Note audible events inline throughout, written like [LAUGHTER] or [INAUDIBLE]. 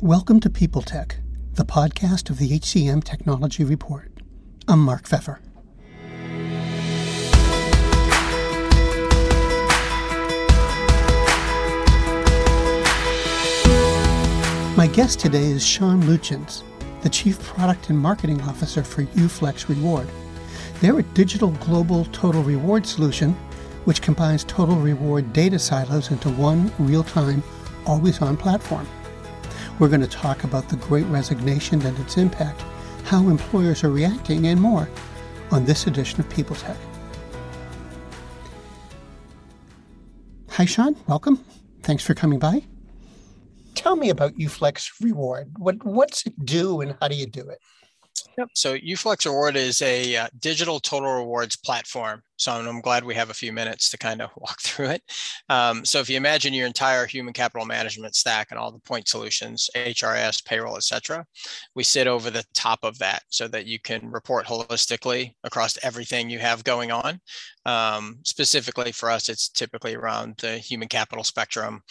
Welcome to People Tech, the podcast of the HCM Technology Report. I'm Mark Feffer. My guest today is Sean Lutyens, the Chief Product and Marketing Officer for UFlex Reward. They're a digital global total reward solution which combines total reward data silos into one real time, always on platform. We're going to talk about the great resignation and its impact, how employers are reacting, and more on this edition of People Tech. Hi, Sean. Welcome. Thanks for coming by. Tell me about UFlex Reward. What, what's it do and how do you do it? Yep. So UFlex Reward is a uh, digital total rewards platform. So I'm, I'm, glad we have a few minutes to kind of [LAUGHS] walk through it. Um, so if you imagine your entire human capital management stack and all the point solutions, HRIS, payroll, et cetera, we sit over the top of that so that you can report holistically across everything you have going on. Um, specifically for us, it's typically around the human capital spectrum.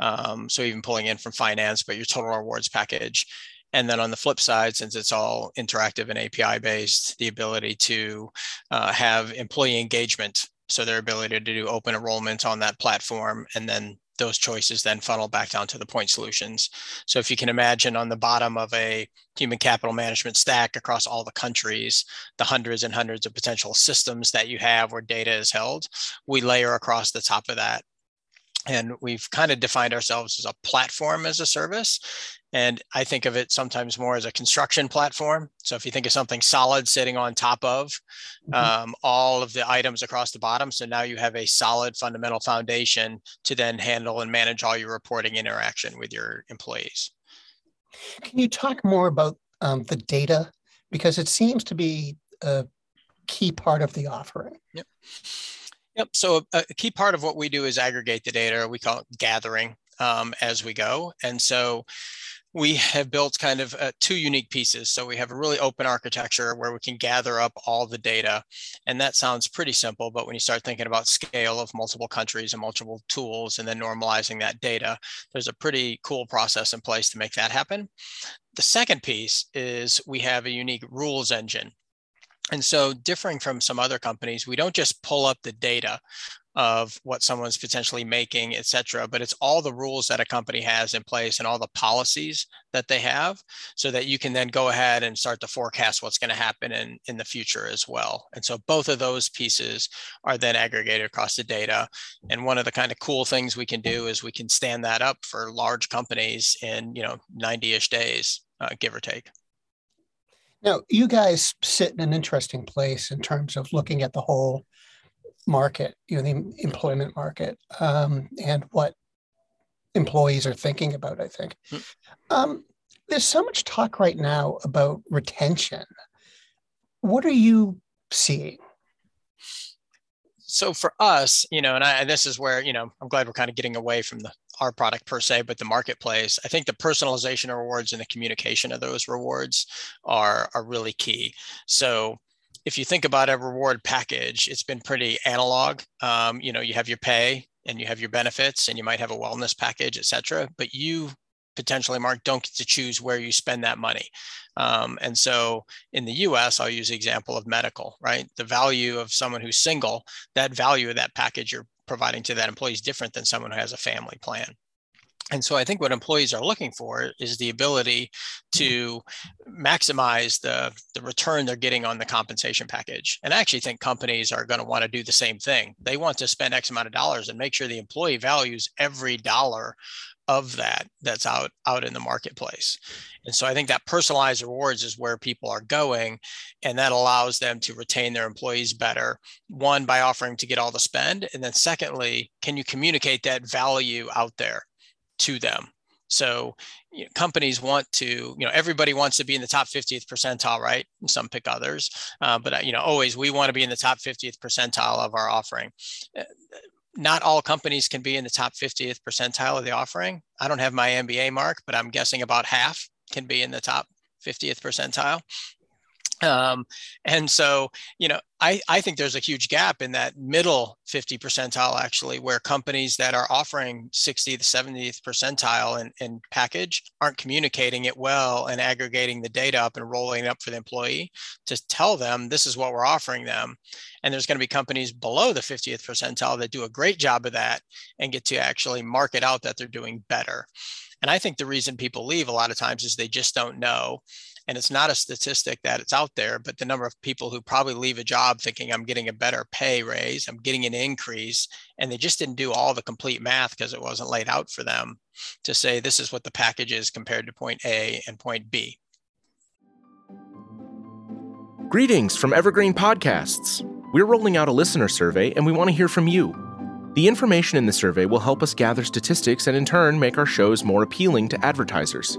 Um, so even pulling in from finance, but your total rewards package and then on the flip side, since it's all interactive and API based, the ability to uh, have employee engagement. So their ability to do open enrollment on that platform and then those choices then funnel back down to the point solutions. So if you can imagine on the bottom of a human capital management stack across all the countries, the hundreds and hundreds of potential systems that you have where data is held, we layer across the top of that and we've kind of defined ourselves as a platform as a service and I think of it sometimes more as a construction platform. So if you think of something solid sitting on top of mm-hmm. um, all of the items across the bottom, so now you have a solid fundamental foundation to then handle and manage all your reporting interaction with your employees. Can you talk more about um, the data? Because it seems to be a key part of the offering. Yep. Yep. So a, a key part of what we do is aggregate the data. We call it gathering um, as we go. And so we have built kind of uh, two unique pieces. So we have a really open architecture where we can gather up all the data. And that sounds pretty simple, but when you start thinking about scale of multiple countries and multiple tools and then normalizing that data, there's a pretty cool process in place to make that happen. The second piece is we have a unique rules engine. And so, differing from some other companies, we don't just pull up the data of what someone's potentially making, et cetera, but it's all the rules that a company has in place and all the policies that they have so that you can then go ahead and start to forecast what's going to happen in, in the future as well. And so both of those pieces are then aggregated across the data. And one of the kind of cool things we can do is we can stand that up for large companies in, you know, 90-ish days, uh, give or take. Now, you guys sit in an interesting place in terms of looking at the whole market, you know, the employment market, um, and what employees are thinking about, I think. Hmm. Um, there's so much talk right now about retention. What are you seeing? So for us, you know, and, I, this is where, you know, I'm glad we're kind of getting away from the our product per se, but the marketplace. I think the personalization of rewards and the communication of those rewards are are really key. So if you think about a reward package, it's been pretty analog. Um, you know, you have your pay and you have your benefits and you might have a wellness package, et cetera, but you potentially, Mark, don't get to choose where you spend that money. Um, and so in the US, I'll use the example of medical, right? The value of someone who's single, that value of that package you're providing to that employee is different than someone who has a family plan. And so I think what employees are looking for is the ability to maximize the, the return they're getting on the compensation package. And I actually think companies are going to want to do the same thing. They want to spend X amount of dollars and make sure the employee values every dollar of that that's out out in the marketplace and so i think that personalized rewards is where people are going and that allows them to retain their employees better one by offering to get all the spend and then secondly can you communicate that value out there to them. So you know, companies want to, you know, everybody wants to be in the top 50th percentile, right? And some pick others, uh, but you know, always we want to be in the top 50th percentile of our offering. Not all companies can be in the top 50th percentile of the offering. I don't have my MBA mark, but I'm guessing about half can be in the top 50th percentile. Um, and so, you know, I, I think there's a huge gap in that middle 50 percentile, actually, where companies that are offering 60 to 70th percentile in, in package aren't communicating it well and aggregating the data up and rolling it up for the employee to tell them this is what we're offering them. And there's going to be companies below the 50th percentile that do a great job of that and get to actually market out that they're doing better. And I think the reason people leave a lot of times is they just don't know and it's not a statistic that it's out there but the number of people who probably leave a job thinking i'm getting a better pay raise i'm getting an increase and they just didn't do all the complete math because it wasn't laid out for them to say this is what the package is compared to point a and point b. Greetings from evergreen podcasts. We're rolling out a listener survey and we want to hear from you. The information in the survey will help us gather statistics and in turn make our shows more appealing to advertisers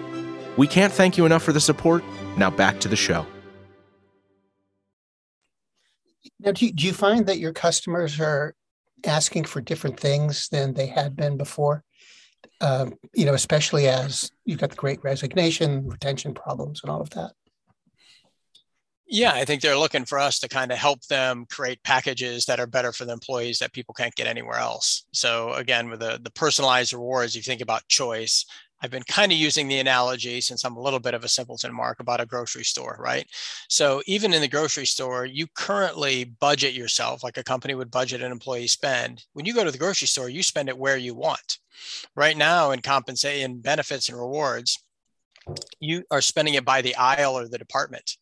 We can't thank you enough for the support. Now back to the show. Now, do you, do you find that your customers are asking for different things than they had been before? Um, you know, especially as you've got the great resignation, retention problems, and all of that. Yeah, I think they're looking for us to kind of help them create packages that are better for the employees that people can't get anywhere else. So again, with the, the personalized rewards, you think about choice. I've been kind of using the analogy since I'm a little bit of a simpleton, Mark, about a grocery store, right? So even in the grocery store, you currently budget yourself like a company would budget an employee spend. When you go to the grocery store, you spend it where you want. Right now, in compensation, benefits and rewards, you are spending it by the aisle or the department.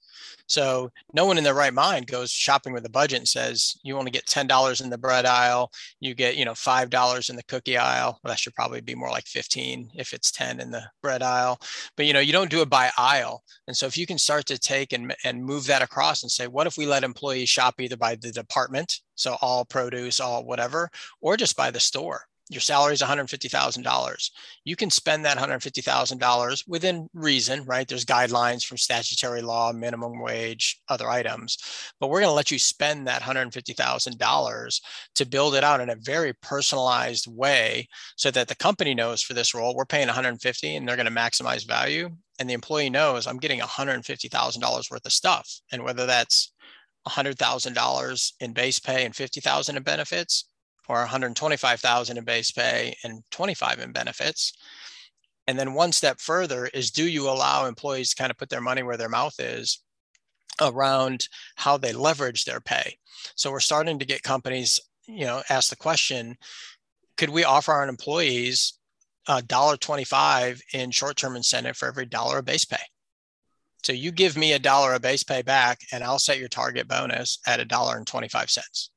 So no one in their right mind goes shopping with a budget and says you only get ten dollars in the bread aisle, you get you know five dollars in the cookie aisle. Well, that should probably be more like fifteen if it's ten in the bread aisle. But you know you don't do it by aisle. And so if you can start to take and and move that across and say, what if we let employees shop either by the department, so all produce, all whatever, or just by the store? Your salary is $150,000. You can spend that $150,000 within reason, right? There's guidelines from statutory law, minimum wage, other items, but we're going to let you spend that $150,000 to build it out in a very personalized way so that the company knows for this role, we're paying 150 and they're going to maximize value. And the employee knows I'm getting $150,000 worth of stuff. And whether that's $100,000 in base pay and 50,000 in benefits, or 125,000 in base pay and 25 in benefits. And then one step further is do you allow employees to kind of put their money where their mouth is around how they leverage their pay? So we're starting to get companies, you know, ask the question, could we offer our employees a dollar 25 in short-term incentive for every dollar of base pay? So you give me a dollar of base pay back and I'll set your target bonus at a dollar 25 cents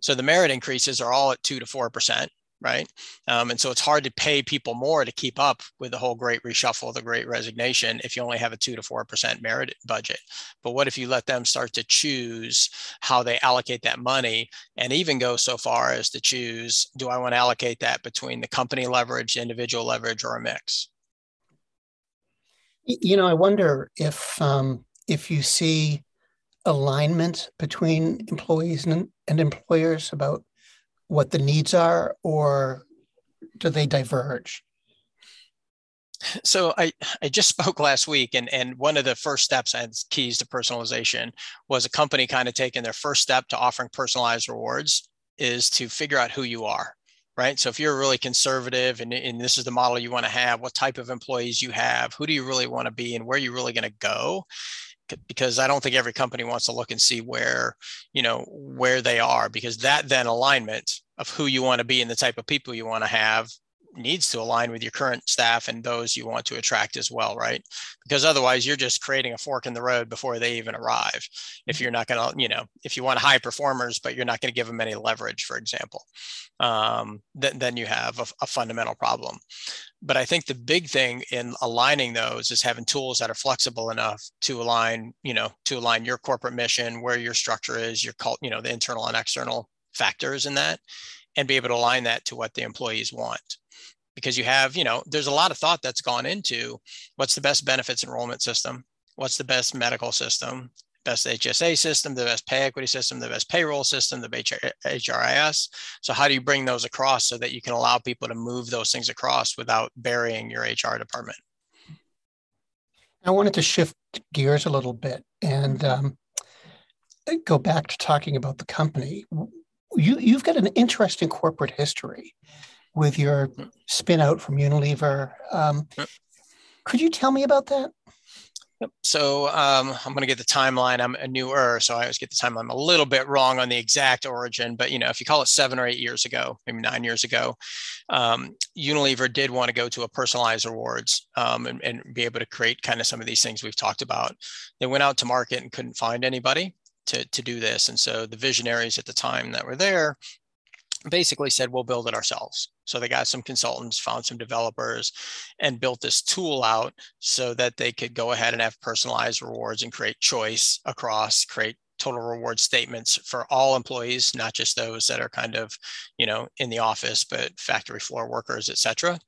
so the merit increases are all at two to four percent, right? Um, and so it's hard to pay people more to keep up with the whole great reshuffle, the great resignation, if you only have a two to four percent merit budget. But what if you let them start to choose how they allocate that money, and even go so far as to choose, do I want to allocate that between the company leverage, individual leverage, or a mix? You know, I wonder if um, if you see alignment between employees and, and employers about what the needs are, or do they diverge? So I, I just [LAUGHS] spoke last week and, and one of the first steps and keys to personalization was a company kind of taking their first step to offering personalized rewards is to figure out who you are right? So if you're really conservative and, and this is the model you want to have, what type of employees you have, who do you really want to be and where are you really going to go? Because I don't think every company wants to look and see where, you know, where they are because that then alignment of who you want to be and the type of people you want to have needs to align with your current staff and those you want to attract as well, right? Because otherwise, you're just creating a fork in the road before they even arrive. If you're not going to, you know, if you want high performers, but you're not going to give them any leverage, for example, um, then, then you have a, a fundamental problem. But I think the big thing in aligning those is having tools that are flexible enough to align, you know, to align your corporate mission, where your structure is, your cult, you know, the internal and external factors in that, and be able to align that to what the employees want because you have, you know, there's a lot of thought that's gone into what's the best benefits enrollment system, what's the best medical system, best HSA system, the best pay equity system, the best payroll system, the HRIS. So how do you bring those across so that you can allow people to move those things across without burying your HR department? I wanted to shift gears a little bit and um, go back to talking about the company. You, you've got an interesting corporate history with your spin out from Unilever. Um, could you tell me about that? Yep. So um, I'm going to get the timeline. I'm a newer, so I always get the timeline a little bit wrong on the exact origin. But you know, if you call it seven or eight years ago, maybe nine years ago, um, Unilever did want to go to a personalized rewards um, and, and, be able to create kind of some of these things we've talked about. They went out to market and couldn't find anybody to to do this, and so the visionaries at the time that were there basically said we'll build it ourselves. So they got some consultants found some developers and built this tool out so that they could go ahead and have personalized rewards and create choice across create total reward statements for all employees not just those that are kind of you know in the office but factory floor workers et cetera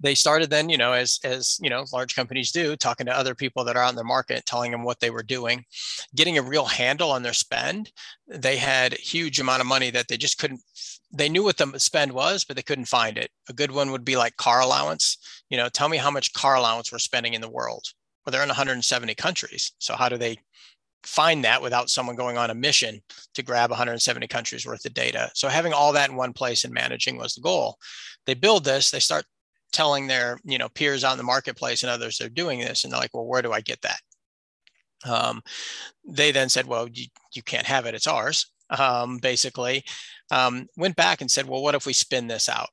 they started then you know as as you know large companies do talking to other people that are in the market telling them what they were doing getting a real handle on their spend. They had a huge amount of money that they just couldn't they knew what the spend was but they couldn't find it. A good one would be like car allowance. You know tell me how much car allowance we're spending in the world. Well they're in 170 countries. So how do they find that without someone going on a mission to grab 170 countries worth of data? So having all that in one place and managing was the goal. They build this they start telling their you know peers in the marketplace and others they're doing this and they're like well where do i get that? Um, they then said well you, you can't have it. It's ours. Um, basically um, went back and said well what if we spin this out?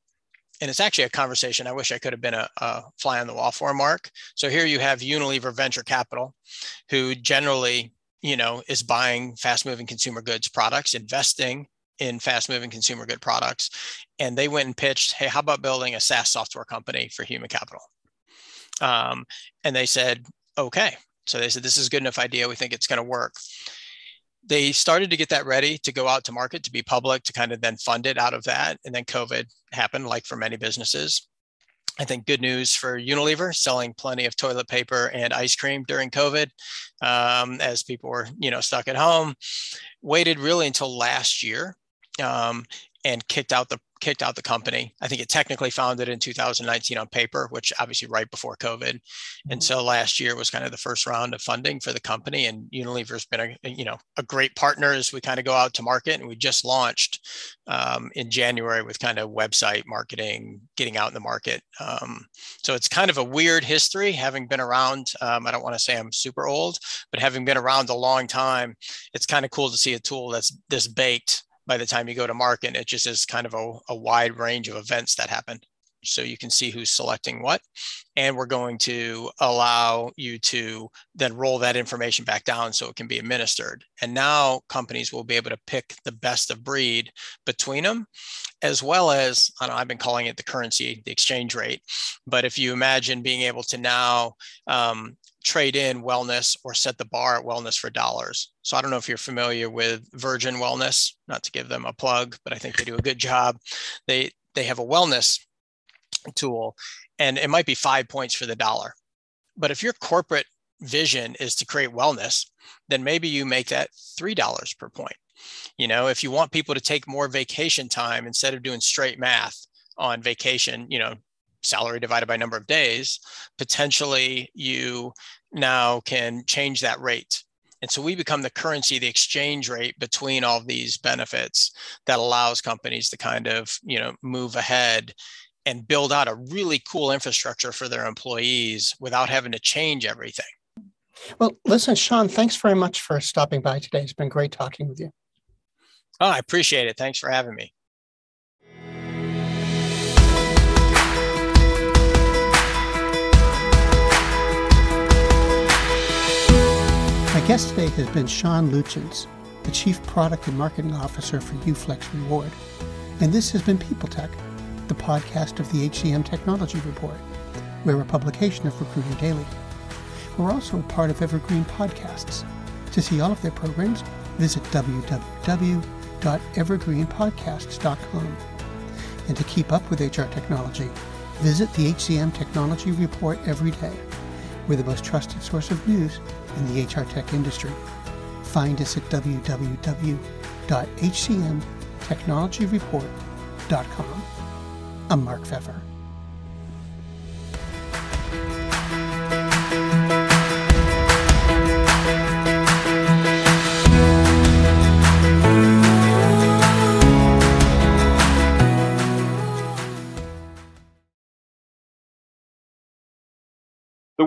And it's actually a conversation i wish i could have been a, a fly on the wall for mark. So here you have unilever venture capital who generally you know is buying fast moving consumer goods products investing in fast moving consumer good products. And they went and pitched, hey, how about building a SaaS software company for human capital? Um, and they said, okay. So they said, this is a good enough idea. We think it's going to work. They started to get that ready to go out to market, to be public, to kind of then fund it out of that. And then COVID happened, like for many businesses. I think good news for Unilever, selling plenty of toilet paper and ice cream during COVID, um, as people were, you know, stuck at home. Waited really until last year um, and kicked out the kicked out the company. I think it technically founded in 2019 on paper, which obviously right before COVID. Mm-hmm. And so last year was kind of the first round of funding for the company. And Unilever's been a you know a great partner as we kind of go out to market. And we just launched um, in January with kind of website marketing, getting out in the market. Um, so it's kind of a weird history, having been around. Um, I don't want to say I'm super old, but having been around a long time, it's kind of cool to see a tool that's this baked by the time you go to market. It just is kind of a, a wide range of events that happen. So you can see who's selecting what. And we're going to allow you to then roll that information back down so it can be administered. And now companies will be able to pick the best of breed between them, as well as, I know, I've been calling it the currency, the exchange rate. But if you imagine being able to now um, trade in wellness or set the bar at wellness for dollars. So I don't know if you're familiar with Virgin Wellness, not to give them a plug, but I think they do a good job. They they have a wellness tool and it might be 5 points for the dollar. But if your corporate vision is to create wellness, then maybe you make that $3 per point. You know, if you want people to take more vacation time instead of doing straight math on vacation, you know, salary divided by number of days, potentially you now can change that rate. And so we become the currency, the exchange rate between all these benefits that allows companies to kind of, you know, move ahead and build out a really cool infrastructure for their employees without having to change everything. Well, listen, Sean, thanks very much for stopping by today. It's been great talking with you. Oh, I appreciate it. Thanks for having me. Guest today has been Sean Lutyens, the Chief Product and Marketing Officer for UFlex Reward. And this has been People Tech, the podcast of the HCM Technology Report. We're a publication of Recruiting Daily. We're also a part of Evergreen Podcasts. To see all of their programs, visit www.evergreenpodcasts.com. And to keep up with HR technology, visit the HCM Technology Report every day. We're the most trusted source of news in the HR tech industry. Find us at www.hcmtechnologyreport.com. I'm Mark Feffer.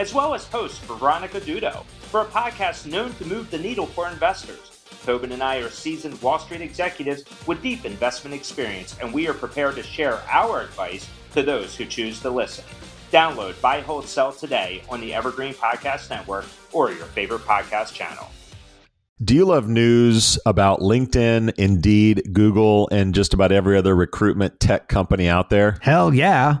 as well as host Veronica Dudo, for a podcast known to move the needle for investors. Tobin and I are seasoned Wall Street executives with deep investment experience, and we are prepared to share our advice to those who choose to listen. Download Buy, Hold, Sell today on the Evergreen Podcast Network or your favorite podcast channel. Do you love news about LinkedIn, Indeed, Google, and just about every other recruitment tech company out there? Hell yeah.